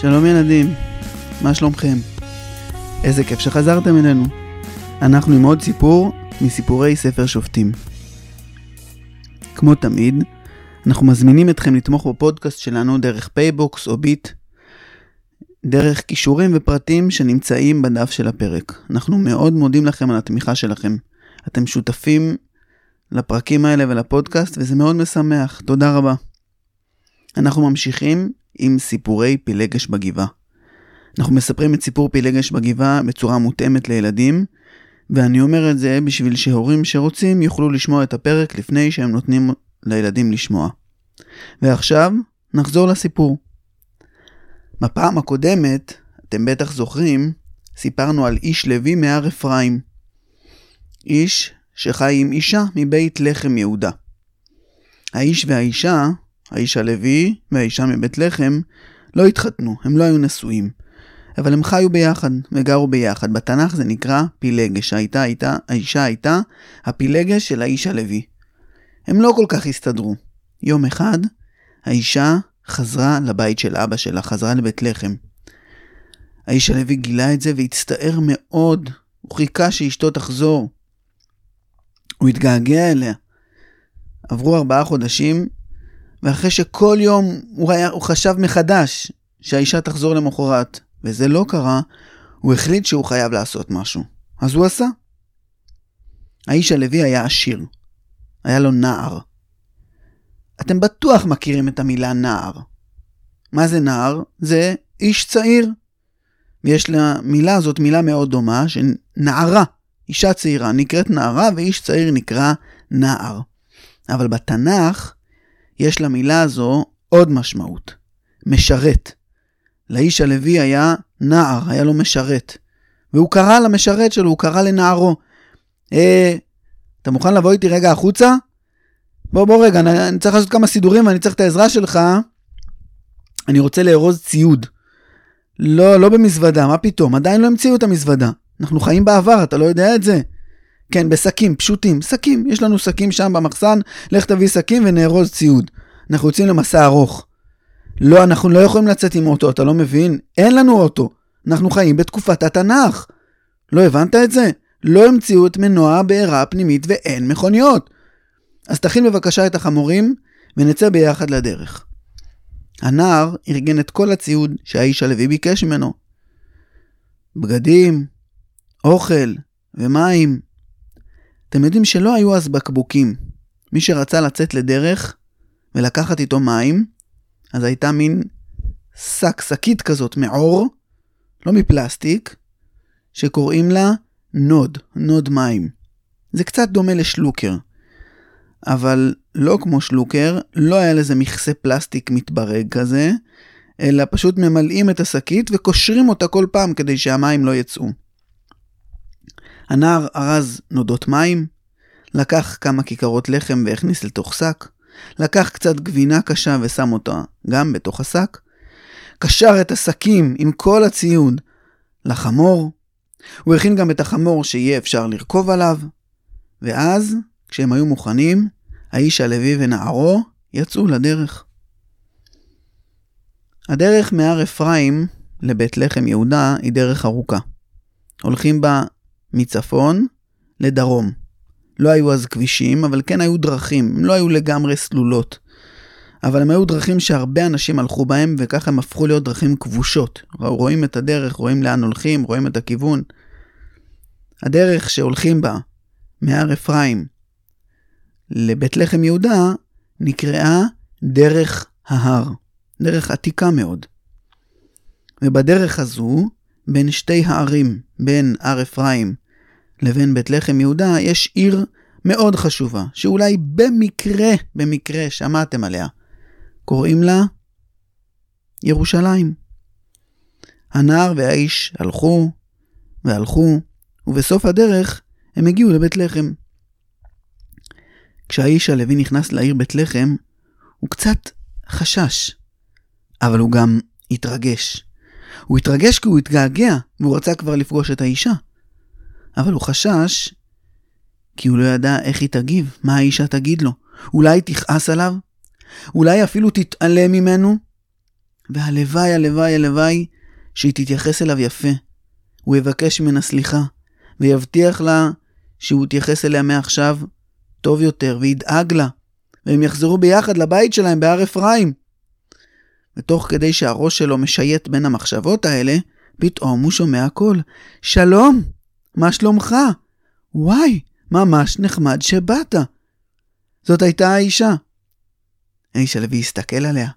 שלום ילדים, מה שלומכם? איזה כיף שחזרתם אלינו. אנחנו עם עוד סיפור מסיפורי ספר שופטים. כמו תמיד, אנחנו מזמינים אתכם לתמוך בפודקאסט שלנו דרך פייבוקס או ביט, דרך קישורים ופרטים שנמצאים בדף של הפרק. אנחנו מאוד מודים לכם על התמיכה שלכם. אתם שותפים לפרקים האלה ולפודקאסט, וזה מאוד משמח. תודה רבה. אנחנו ממשיכים עם סיפורי פילגש בגבעה. אנחנו מספרים את סיפור פילגש בגבעה בצורה מותאמת לילדים, ואני אומר את זה בשביל שהורים שרוצים יוכלו לשמוע את הפרק לפני שהם נותנים לילדים לשמוע. ועכשיו נחזור לסיפור. בפעם הקודמת, אתם בטח זוכרים, סיפרנו על איש לוי מהר אפרים. איש שחי עם אישה מבית לחם יהודה. האיש והאישה, האיש הלוי והאישה מבית לחם, לא התחתנו, הם לא היו נשואים. אבל הם חיו ביחד וגרו ביחד. בתנ"ך זה נקרא פילגש. הייתה, הייתה, האישה הייתה הפילגש של האיש הלוי. הם לא כל כך הסתדרו. יום אחד, האישה חזרה לבית של אבא שלה, חזרה לבית לחם. האיש הלוי גילה את זה והצטער מאוד. הוא חיכה שאשתו תחזור. הוא התגעגע אליה. עברו ארבעה חודשים, ואחרי שכל יום הוא, היה, הוא חשב מחדש שהאישה תחזור למחרת, וזה לא קרה, הוא החליט שהוא חייב לעשות משהו. אז הוא עשה. האיש הלוי היה עשיר. היה לו נער. אתם בטוח מכירים את המילה נער. מה זה נער? זה איש צעיר. ויש למילה הזאת מילה מאוד דומה, שנערה, אישה צעירה נקראת נערה ואיש צעיר נקרא נער. אבל בתנ"ך יש למילה הזו עוד משמעות. משרת. לאיש הלוי היה נער, היה לו משרת. והוא קרא למשרת שלו, הוא קרא לנערו. אה, אתה מוכן לבוא איתי רגע החוצה? בוא, בוא רגע, אני, אני צריך לעשות כמה סידורים ואני צריך את העזרה שלך. אני רוצה לארוז ציוד. לא, לא במזוודה, מה פתאום? עדיין לא המציאו את המזוודה. אנחנו חיים בעבר, אתה לא יודע את זה? כן, בשקים, פשוטים, שקים. יש לנו שקים שם במחסן, לך תביא שקים ונארוז ציוד. אנחנו יוצאים למסע ארוך. לא, אנחנו לא יכולים לצאת עם אוטו, אתה לא מבין? אין לנו אוטו. אנחנו חיים בתקופת התנ"ך. לא הבנת את זה? לא המציאו את מנוע הבעירה הפנימית ואין מכוניות. אז תכין בבקשה את החמורים ונצא ביחד לדרך. הנער ארגן את כל הציוד שהאיש הלוי ביקש ממנו. בגדים, אוכל ומים. אתם יודעים שלא היו אז בקבוקים. מי שרצה לצאת לדרך ולקחת איתו מים, אז הייתה מין שק, שקית כזאת מעור, לא מפלסטיק, שקוראים לה נאד, נאד מים. זה קצת דומה לשלוקר, אבל לא כמו שלוקר, לא היה לזה מכסה פלסטיק מתברג כזה, אלא פשוט ממלאים את השקית וקושרים אותה כל פעם כדי שהמים לא יצאו. הנער ארז נודות מים, לקח כמה כיכרות לחם והכניס לתוך שק, לקח קצת גבינה קשה ושם אותה גם בתוך השק, קשר את השקים עם כל הציוד לחמור, הוא הכין גם את החמור שיהיה אפשר לרכוב עליו, ואז, כשהם היו מוכנים, האיש הלוי ונערו יצאו לדרך. הדרך מהר אפרים לבית לחם יהודה היא דרך ארוכה. הולכים בה מצפון לדרום. לא היו אז כבישים, אבל כן היו דרכים, הם לא היו לגמרי סלולות. אבל הם היו דרכים שהרבה אנשים הלכו בהם, וככה הם הפכו להיות דרכים כבושות. רואים את הדרך, רואים לאן הולכים, רואים את הכיוון. הדרך שהולכים בה מהר אפרים לבית לחם יהודה נקראה דרך ההר. דרך עתיקה מאוד. ובדרך הזו, בין שתי הערים, בין הר אפרים לבין בית לחם יהודה, יש עיר מאוד חשובה, שאולי במקרה, במקרה שמעתם עליה. קוראים לה ירושלים. הנער והאיש הלכו והלכו, ובסוף הדרך הם הגיעו לבית לחם. כשהאיש הלוי נכנס לעיר בית לחם, הוא קצת חשש, אבל הוא גם התרגש. הוא התרגש כי הוא התגעגע, והוא רצה כבר לפגוש את האישה. אבל הוא חשש כי הוא לא ידע איך היא תגיב, מה האישה תגיד לו. אולי תכעס עליו? אולי אפילו תתעלם ממנו? והלוואי, הלוואי, הלוואי שהיא תתייחס אליו יפה. הוא יבקש ממנה סליחה, ויבטיח לה שהוא יתייחס אליה מעכשיו טוב יותר, וידאג לה, והם יחזרו ביחד לבית שלהם בהר אפרים. ותוך כדי שהראש שלו משייט בין המחשבות האלה, פתאום הוא שומע קול. שלום, מה שלומך? וואי, ממש נחמד שבאת. זאת הייתה האישה. האיש הלוי הסתכל עליה,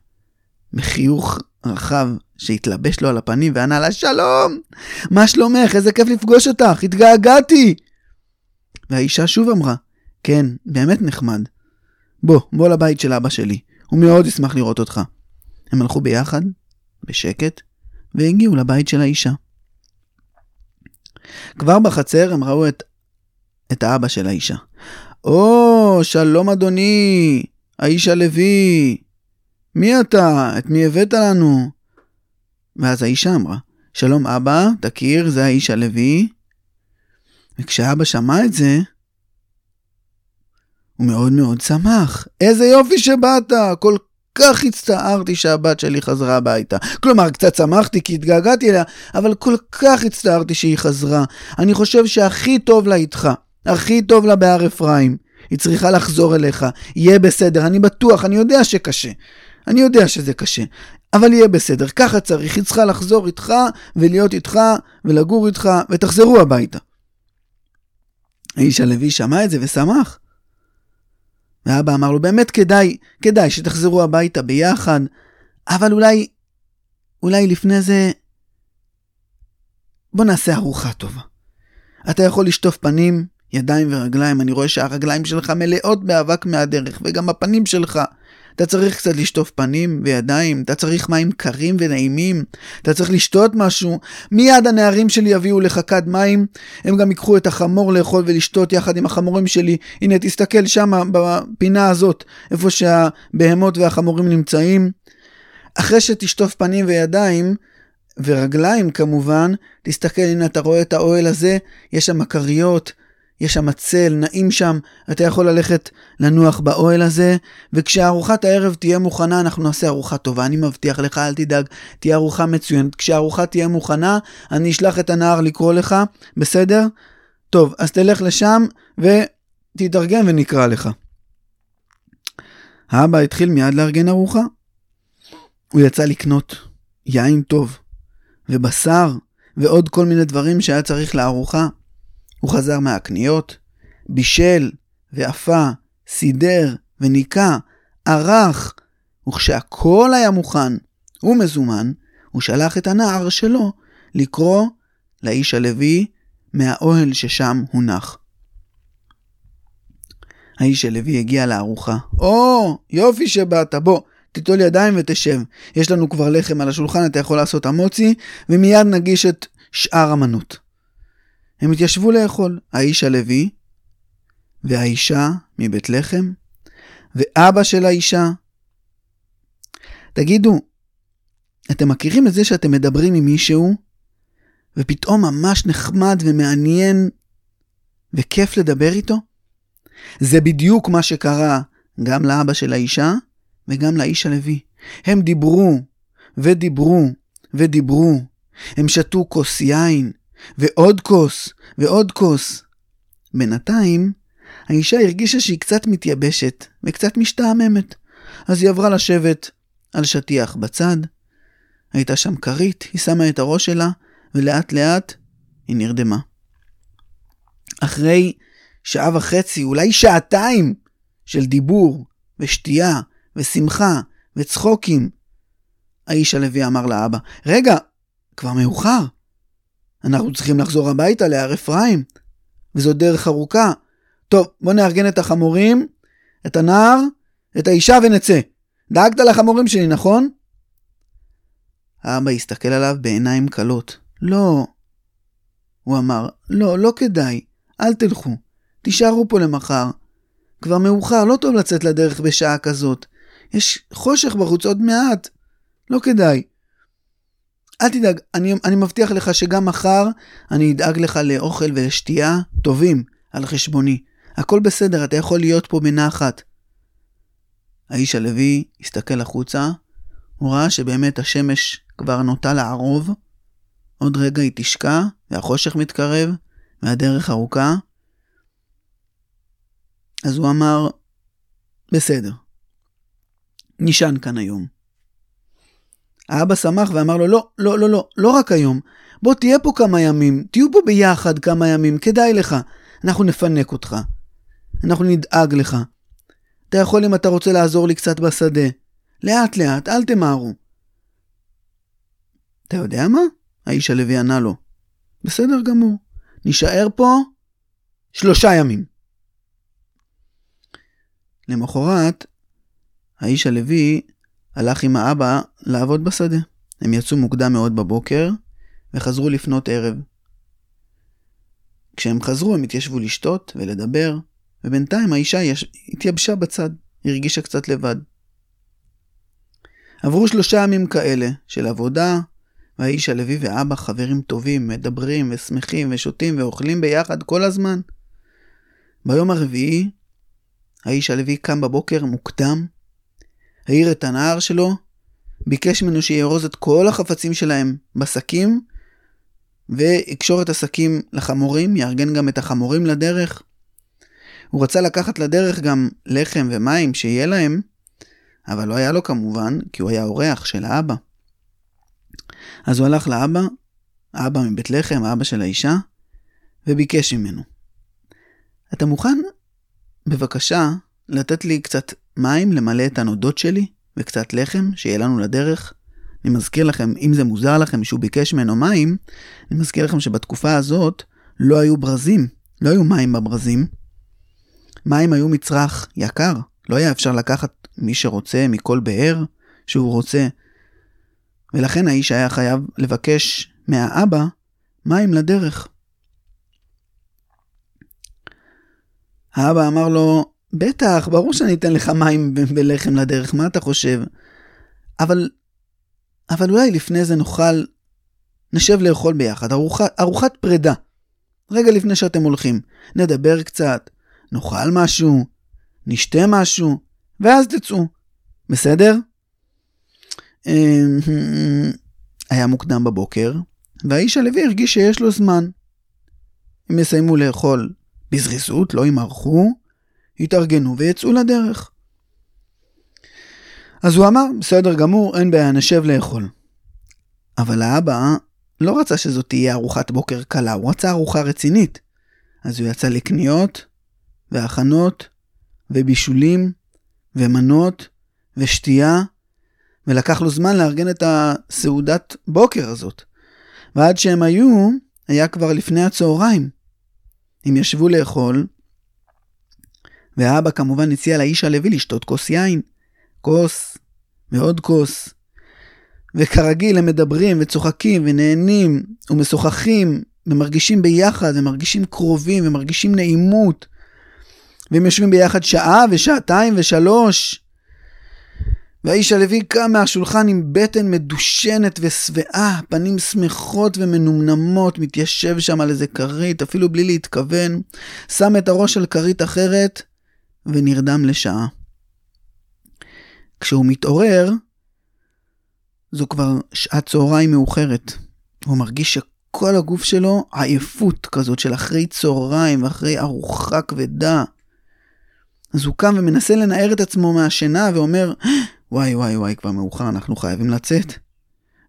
בחיוך רחב שהתלבש לו על הפנים וענה לה שלום! מה שלומך? איזה כיף לפגוש אותך, התגעגעתי! והאישה שוב אמרה, כן, באמת נחמד. בוא, בוא לבית של אבא שלי, הוא מאוד ישמח לראות אותך. הם הלכו ביחד, בשקט, והגיעו לבית של האישה. כבר בחצר הם ראו את, את האבא של האישה. או, שלום אדוני, האיש הלוי, מי אתה? את מי הבאת לנו? ואז האישה אמרה, שלום אבא, תכיר, זה האיש הלוי. וכשאבא שמע את זה, הוא מאוד מאוד שמח. איזה יופי שבאת! כל כך הצטערתי שהבת שלי חזרה הביתה. כלומר, קצת שמחתי כי התגעגעתי אליה, אבל כל כך הצטערתי שהיא חזרה. אני חושב שהכי טוב לה איתך. הכי טוב לה בהר אפרים. היא צריכה לחזור אליך. יהיה בסדר, אני בטוח, אני יודע שקשה. אני יודע שזה קשה. אבל יהיה בסדר, ככה צריך. היא צריכה לחזור איתך ולהיות איתך ולגור איתך, ותחזרו הביתה. האיש הלוי שמע את זה ושמח. ואבא אמר לו, באמת כדאי, כדאי שתחזרו הביתה ביחד, אבל אולי, אולי לפני זה, בוא נעשה ארוחה טובה. אתה יכול לשטוף פנים, ידיים ורגליים, אני רואה שהרגליים שלך מלאות באבק מהדרך, וגם הפנים שלך. אתה צריך קצת לשטוף פנים וידיים, אתה צריך מים קרים ונעימים, אתה צריך לשתות משהו. מיד הנערים שלי יביאו לך כד מים, הם גם ייקחו את החמור לאכול ולשתות יחד עם החמורים שלי. הנה, תסתכל שם בפינה הזאת, איפה שהבהמות והחמורים נמצאים. אחרי שתשטוף פנים וידיים, ורגליים כמובן, תסתכל, הנה אתה רואה את האוהל הזה, יש שם כריות, יש שם צל, נעים שם, אתה יכול ללכת לנוח באוהל הזה, וכשארוחת הערב תהיה מוכנה, אנחנו נעשה ארוחה טובה, אני מבטיח לך, אל תדאג, תהיה ארוחה מצוינת. כשהארוחה תהיה מוכנה, אני אשלח את הנער לקרוא לך, בסדר? טוב, אז תלך לשם ותתארגן ונקרא לך. האבא התחיל מיד לארגן ארוחה. הוא יצא לקנות יין טוב, ובשר, ועוד כל מיני דברים שהיה צריך לארוחה. הוא חזר מהקניות, בישל ואפה, סידר וניקה, ערך, וכשהכל היה מוכן ומזומן, הוא שלח את הנער שלו לקרוא לאיש הלוי מהאוהל ששם הונח. האיש הלוי הגיע לארוחה. או, יופי שבאת, בוא, תיטול ידיים ותשב. יש לנו כבר לחם על השולחן, אתה יכול לעשות המוצי, ומיד נגיש את שאר המנות. הם התיישבו לאכול, האיש הלוי, והאישה מבית לחם, ואבא של האישה. תגידו, אתם מכירים את זה שאתם מדברים עם מישהו, ופתאום ממש נחמד ומעניין וכיף לדבר איתו? זה בדיוק מה שקרה גם לאבא של האישה וגם לאיש הלוי. הם דיברו ודיברו ודיברו. הם שתו כוס יין, ועוד כוס, ועוד כוס. בינתיים, האישה הרגישה שהיא קצת מתייבשת וקצת משתעממת, אז היא עברה לשבת על שטיח בצד. הייתה שם כרית, היא שמה את הראש שלה, ולאט לאט היא נרדמה. אחרי שעה וחצי, אולי שעתיים, של דיבור, ושתייה, ושמחה, וצחוקים, האיש הלוי אמר לאבא, רגע, כבר מאוחר. אנחנו צריכים לחזור הביתה להר אפרים, וזו דרך ארוכה. טוב, בוא נארגן את החמורים, את הנער, את האישה ונצא. דאגת לחמורים שלי, נכון? האבא הסתכל עליו בעיניים כלות. לא. הוא אמר, לא, לא כדאי, אל תלכו. תישארו פה למחר. כבר מאוחר, לא טוב לצאת לדרך בשעה כזאת. יש חושך בחוץ עוד מעט. לא כדאי. אל תדאג, אני, אני מבטיח לך שגם מחר אני אדאג לך לאוכל ולשתייה טובים על חשבוני. הכל בסדר, אתה יכול להיות פה בנחת. האיש הלוי הסתכל החוצה הוא ראה שבאמת השמש כבר נוטה לערוב, עוד רגע היא תשקע, והחושך מתקרב, והדרך ארוכה. אז הוא אמר, בסדר, נשען כאן היום. האבא שמח ואמר לו, לא, לא, לא, לא, לא רק היום. בוא תהיה פה כמה ימים, תהיו פה ביחד כמה ימים, כדאי לך. אנחנו נפנק אותך. אנחנו נדאג לך. אתה יכול אם אתה רוצה לעזור לי קצת בשדה. לאט לאט, אל תמהרו. אתה יודע מה? האיש הלוי ענה לו. בסדר גמור. נישאר פה שלושה ימים. למחרת, האיש הלוי הלך עם האבא לעבוד בשדה. הם יצאו מוקדם מאוד בבוקר וחזרו לפנות ערב. כשהם חזרו הם התיישבו לשתות ולדבר, ובינתיים האישה יש... התייבשה בצד, הרגישה קצת לבד. עברו שלושה ימים כאלה של עבודה, והאיש הלוי ואבא חברים טובים, מדברים ושמחים ושותים ואוכלים ביחד כל הזמן. ביום הרביעי, האיש הלוי קם בבוקר מוקדם, העיר את הנער שלו, ביקש ממנו שיארוז את כל החפצים שלהם בשקים, ויקשור את השקים לחמורים, יארגן גם את החמורים לדרך. הוא רצה לקחת לדרך גם לחם ומים שיהיה להם, אבל לא היה לו כמובן, כי הוא היה אורח של האבא. אז הוא הלך לאבא, האבא מבית לחם, האבא של האישה, וביקש ממנו. אתה מוכן, בבקשה, לתת לי קצת מים למלא את הנודות שלי, וקצת לחם, שיהיה לנו לדרך? אני מזכיר לכם, אם זה מוזר לכם שהוא ביקש ממנו מים, אני מזכיר לכם שבתקופה הזאת לא היו ברזים, לא היו מים בברזים. מים היו מצרך יקר, לא היה אפשר לקחת מי שרוצה מכל באר שהוא רוצה. ולכן האיש היה חייב לבקש מהאבא מים לדרך. האבא אמר לו, בטח, ברור שאני אתן לך מים ולחם לדרך, מה אתה חושב? אבל, אבל אולי לפני זה נאכל, נשב לאכול ביחד, ארוחה, ארוחת פרידה. רגע לפני שאתם הולכים, נדבר קצת, נאכל משהו, נשתה משהו, ואז תצאו. בסדר? אמ, היה מוקדם בבוקר, והאיש הלוי הרגיש שיש לו זמן. הם יסיימו לאכול בזריזות, לא ימרחו, יתארגנו ויצאו לדרך. אז הוא אמר, בסדר גמור, אין בעיה, נשב לאכול. אבל האבא לא רצה שזאת תהיה ארוחת בוקר קלה, הוא רצה ארוחה רצינית. אז הוא יצא לקניות, והכנות, ובישולים, ומנות, ושתייה, ולקח לו זמן לארגן את הסעודת בוקר הזאת. ועד שהם היו, היה כבר לפני הצהריים. הם ישבו לאכול, והאבא כמובן הציע לאיש הלוי לשתות כוס יין. כוס, ועוד כוס. וכרגיל הם מדברים וצוחקים ונהנים ומשוחחים ומרגישים ביחד ומרגישים קרובים ומרגישים נעימות. והם יושבים ביחד שעה ושעתיים ושלוש. והאיש הלוי קם מהשולחן עם בטן מדושנת ושבעה, פנים שמחות ומנומנמות, מתיישב שם על איזה כרית, אפילו בלי להתכוון, שם את הראש על כרית אחרת, ונרדם לשעה. כשהוא מתעורר, זו כבר שעת צהריים מאוחרת. הוא מרגיש שכל הגוף שלו עייפות כזאת של אחרי צהריים ואחרי ארוחה כבדה. אז הוא קם ומנסה לנער את עצמו מהשינה ואומר, וואי וואי וואי, כבר מאוחר, אנחנו חייבים לצאת.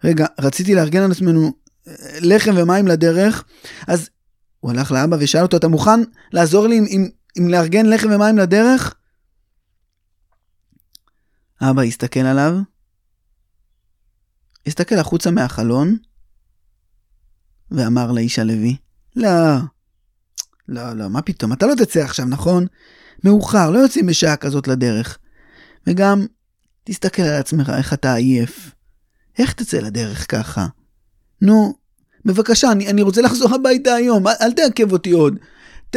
רגע, רציתי לארגן על עצמנו אה, לחם ומים לדרך, אז הוא הלך לאבא ושאל אותו, אתה מוכן לעזור לי עם, עם, עם לארגן לחם ומים לדרך? אבא הסתכל עליו, הסתכל החוצה מהחלון, ואמר לאיש הלוי, לא, לא, לא, מה פתאום, אתה לא תצא עכשיו, נכון? מאוחר, לא יוצאים בשעה כזאת לדרך. וגם, תסתכל על עצמך איך אתה עייף. איך תצא לדרך ככה? נו, בבקשה, אני, אני רוצה לחזור הביתה היום, אל, אל תעכב אותי עוד.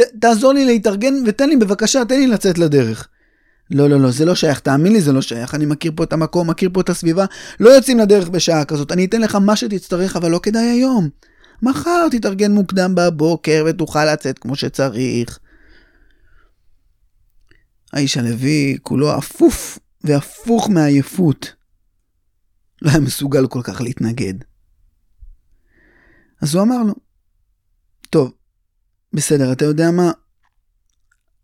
ת, תעזור לי להתארגן ותן לי, בבקשה, תן לי לצאת לדרך. לא, לא, לא, זה לא שייך, תאמין לי, זה לא שייך, אני מכיר פה את המקום, מכיר פה את הסביבה, לא יוצאים לדרך בשעה כזאת, אני אתן לך מה שתצטרך, אבל לא כדאי היום. מחר תתארגן מוקדם בבוקר ותוכל לצאת כמו שצריך. האיש הלוי כולו אפוף והפוך מעייפות. לא היה מסוגל כל כך להתנגד. אז הוא אמר לו, טוב, בסדר, אתה יודע מה?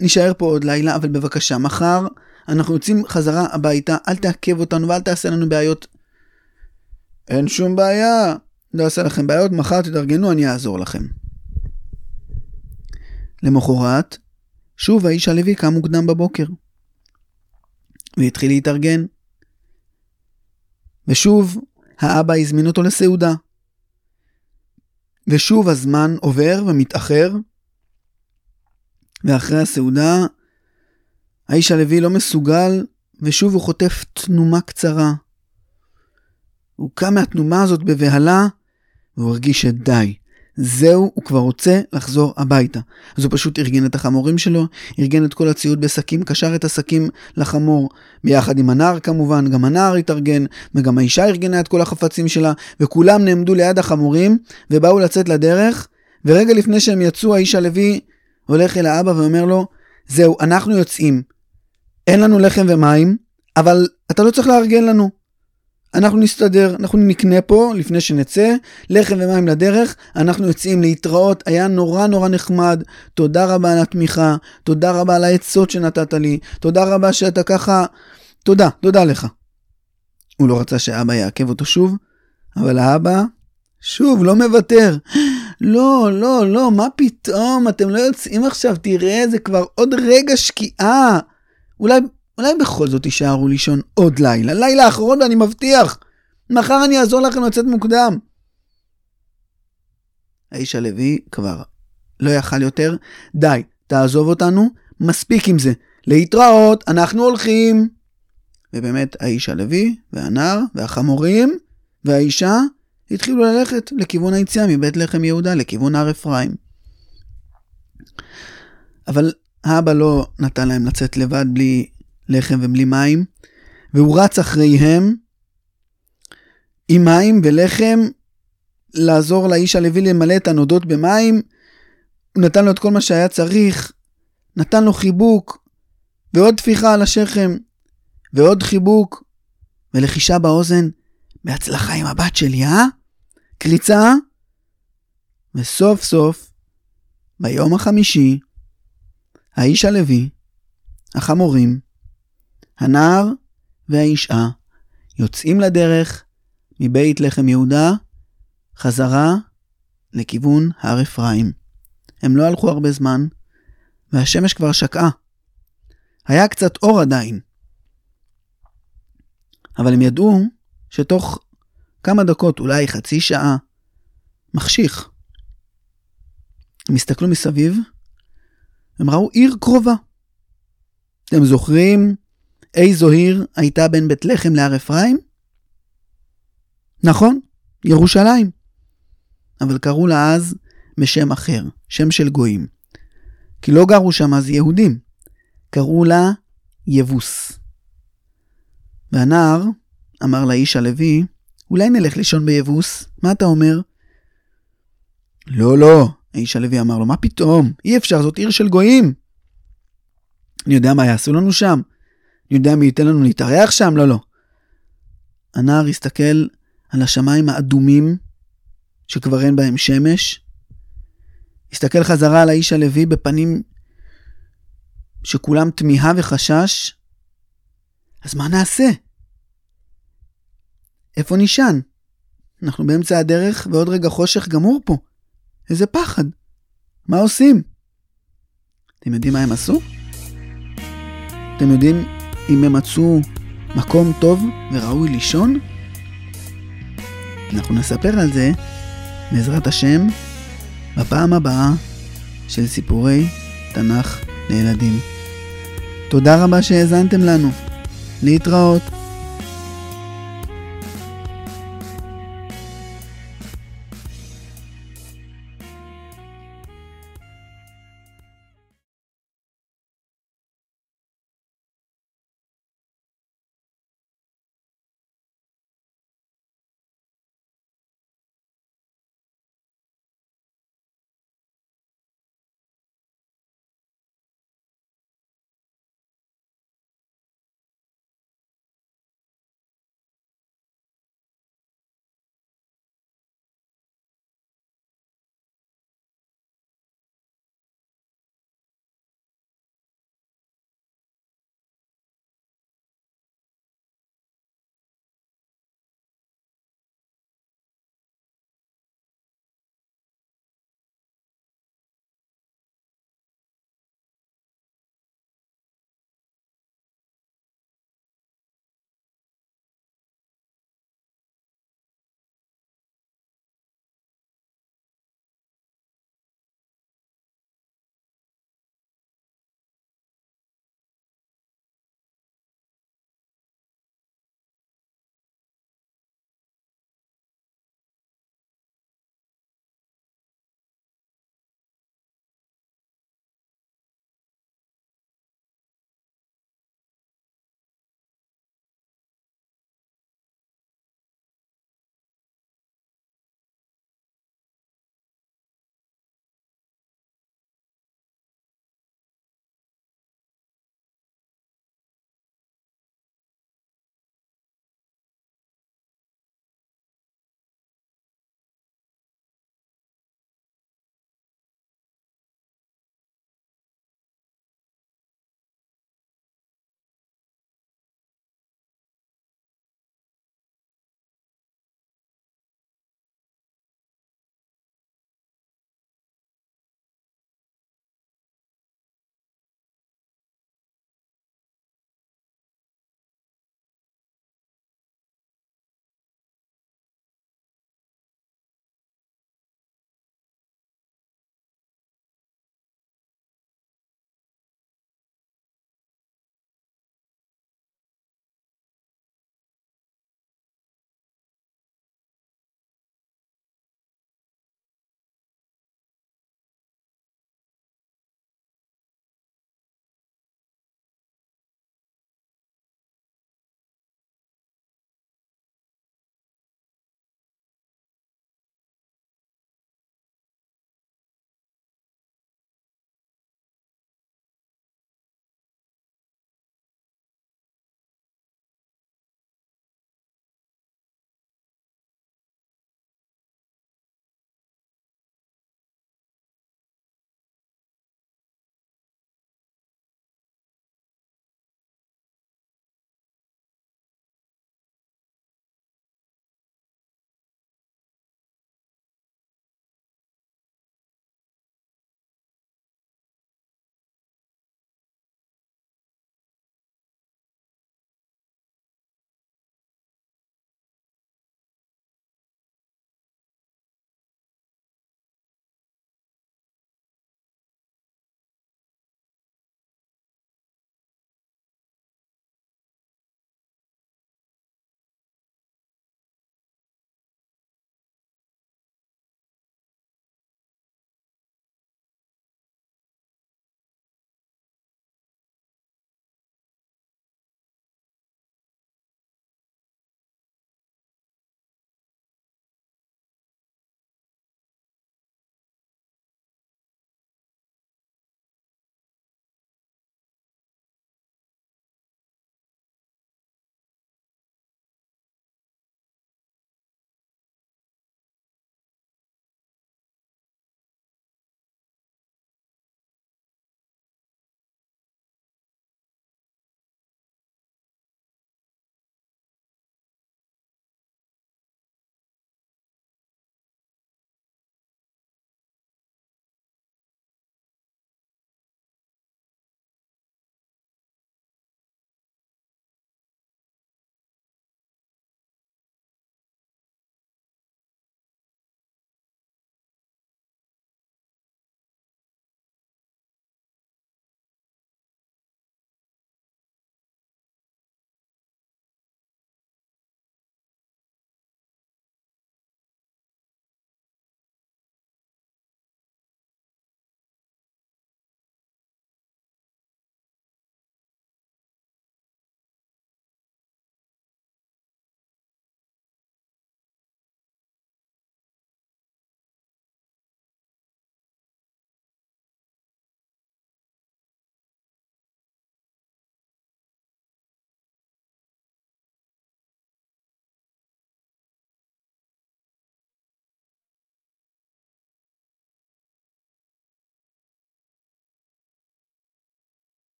נשאר פה עוד לילה, אבל בבקשה, מחר אנחנו יוצאים חזרה הביתה, אל תעכב אותנו ואל תעשה לנו בעיות. אין שום בעיה, לא אעשה לכם בעיות, מחר תתארגנו, אני אעזור לכם. למחרת, שוב האיש הלוי קם מוקדם בבוקר. והתחיל להתארגן. ושוב, האבא הזמין אותו לסעודה. ושוב הזמן עובר ומתאחר, ואחרי הסעודה, האיש הלוי לא מסוגל, ושוב הוא חוטף תנומה קצרה. הוא קם מהתנומה הזאת בבהלה, והוא הרגיש שדי, זהו, הוא כבר רוצה לחזור הביתה. אז הוא פשוט ארגן את החמורים שלו, ארגן את כל הציוד בשקים, קשר את השקים לחמור, ביחד עם הנער כמובן, גם הנער התארגן, וגם האישה ארגנה את כל החפצים שלה, וכולם נעמדו ליד החמורים, ובאו לצאת לדרך, ורגע לפני שהם יצאו, האיש הלוי הולך אל האבא ואומר לו, זהו, אנחנו יוצאים. אין לנו לחם ומים, אבל אתה לא צריך לארגן לנו. אנחנו נסתדר, אנחנו נקנה פה לפני שנצא, לחם ומים לדרך, אנחנו יוצאים להתראות, היה נורא נורא נחמד, תודה רבה על התמיכה, תודה רבה על העצות שנתת לי, תודה רבה שאתה ככה, תודה, תודה לך. הוא לא רצה שאבא יעכב אותו שוב, אבל האבא, שוב, לא מוותר. לא, לא, לא, מה פתאום, אתם לא יוצאים עכשיו, תראה, זה כבר עוד רגע שקיעה. אולי אולי בכל זאת תישארו לישון עוד לילה, לילה אחרון ואני מבטיח, מחר אני אעזור לכם לצאת מוקדם. האיש הלוי כבר לא יכל יותר, די, תעזוב אותנו, מספיק עם זה. להתראות, אנחנו הולכים. ובאמת, האיש הלוי, והנער, והחמורים, והאישה, התחילו ללכת לכיוון היציאה מבית לחם יהודה, לכיוון הר אפרים. אבל האבא לא נתן להם לצאת לבד בלי לחם ובלי מים, והוא רץ אחריהם עם מים ולחם לעזור לאיש הלוי למלא את הנודות במים. הוא נתן לו את כל מה שהיה צריך, נתן לו חיבוק, ועוד טפיחה על השכם, ועוד חיבוק, ולחישה באוזן, בהצלחה עם הבת שלי, אה? קריצה, וסוף סוף, ביום החמישי, האיש הלוי, החמורים, הנער והאישה יוצאים לדרך מבית לחם יהודה חזרה לכיוון הר אפרים. הם לא הלכו הרבה זמן, והשמש כבר שקעה. היה קצת אור עדיין. אבל הם ידעו שתוך כמה דקות, אולי חצי שעה, מחשיך. הם הסתכלו מסביב, הם ראו עיר קרובה. אתם זוכרים איזו עיר הייתה בין בית לחם להר אפרים? נכון, ירושלים. אבל קראו לה אז בשם אחר, שם של גויים. כי לא גרו שם אז יהודים. קראו לה יבוס. והנער אמר לאיש הלוי, אולי נלך לישון ביבוס? מה אתה אומר? לא, לא, האיש הלוי אמר לו, מה פתאום? אי אפשר, זאת עיר של גויים. אני יודע מה יעשו לנו שם. אני יודע מי ייתן לנו להתארח שם? לא, לא. הנער הסתכל על השמיים האדומים, שכבר אין בהם שמש, הסתכל חזרה על האיש הלוי בפנים שכולם תמיהה וחשש, אז מה נעשה? איפה נישן? אנחנו באמצע הדרך ועוד רגע חושך גמור פה. איזה פחד. מה עושים? אתם יודעים מה הם עשו? אתם יודעים אם הם מצאו מקום טוב וראוי לישון? אנחנו נספר על זה, בעזרת השם, בפעם הבאה של סיפורי תנ"ך לילדים. תודה רבה שהאזנתם לנו. להתראות.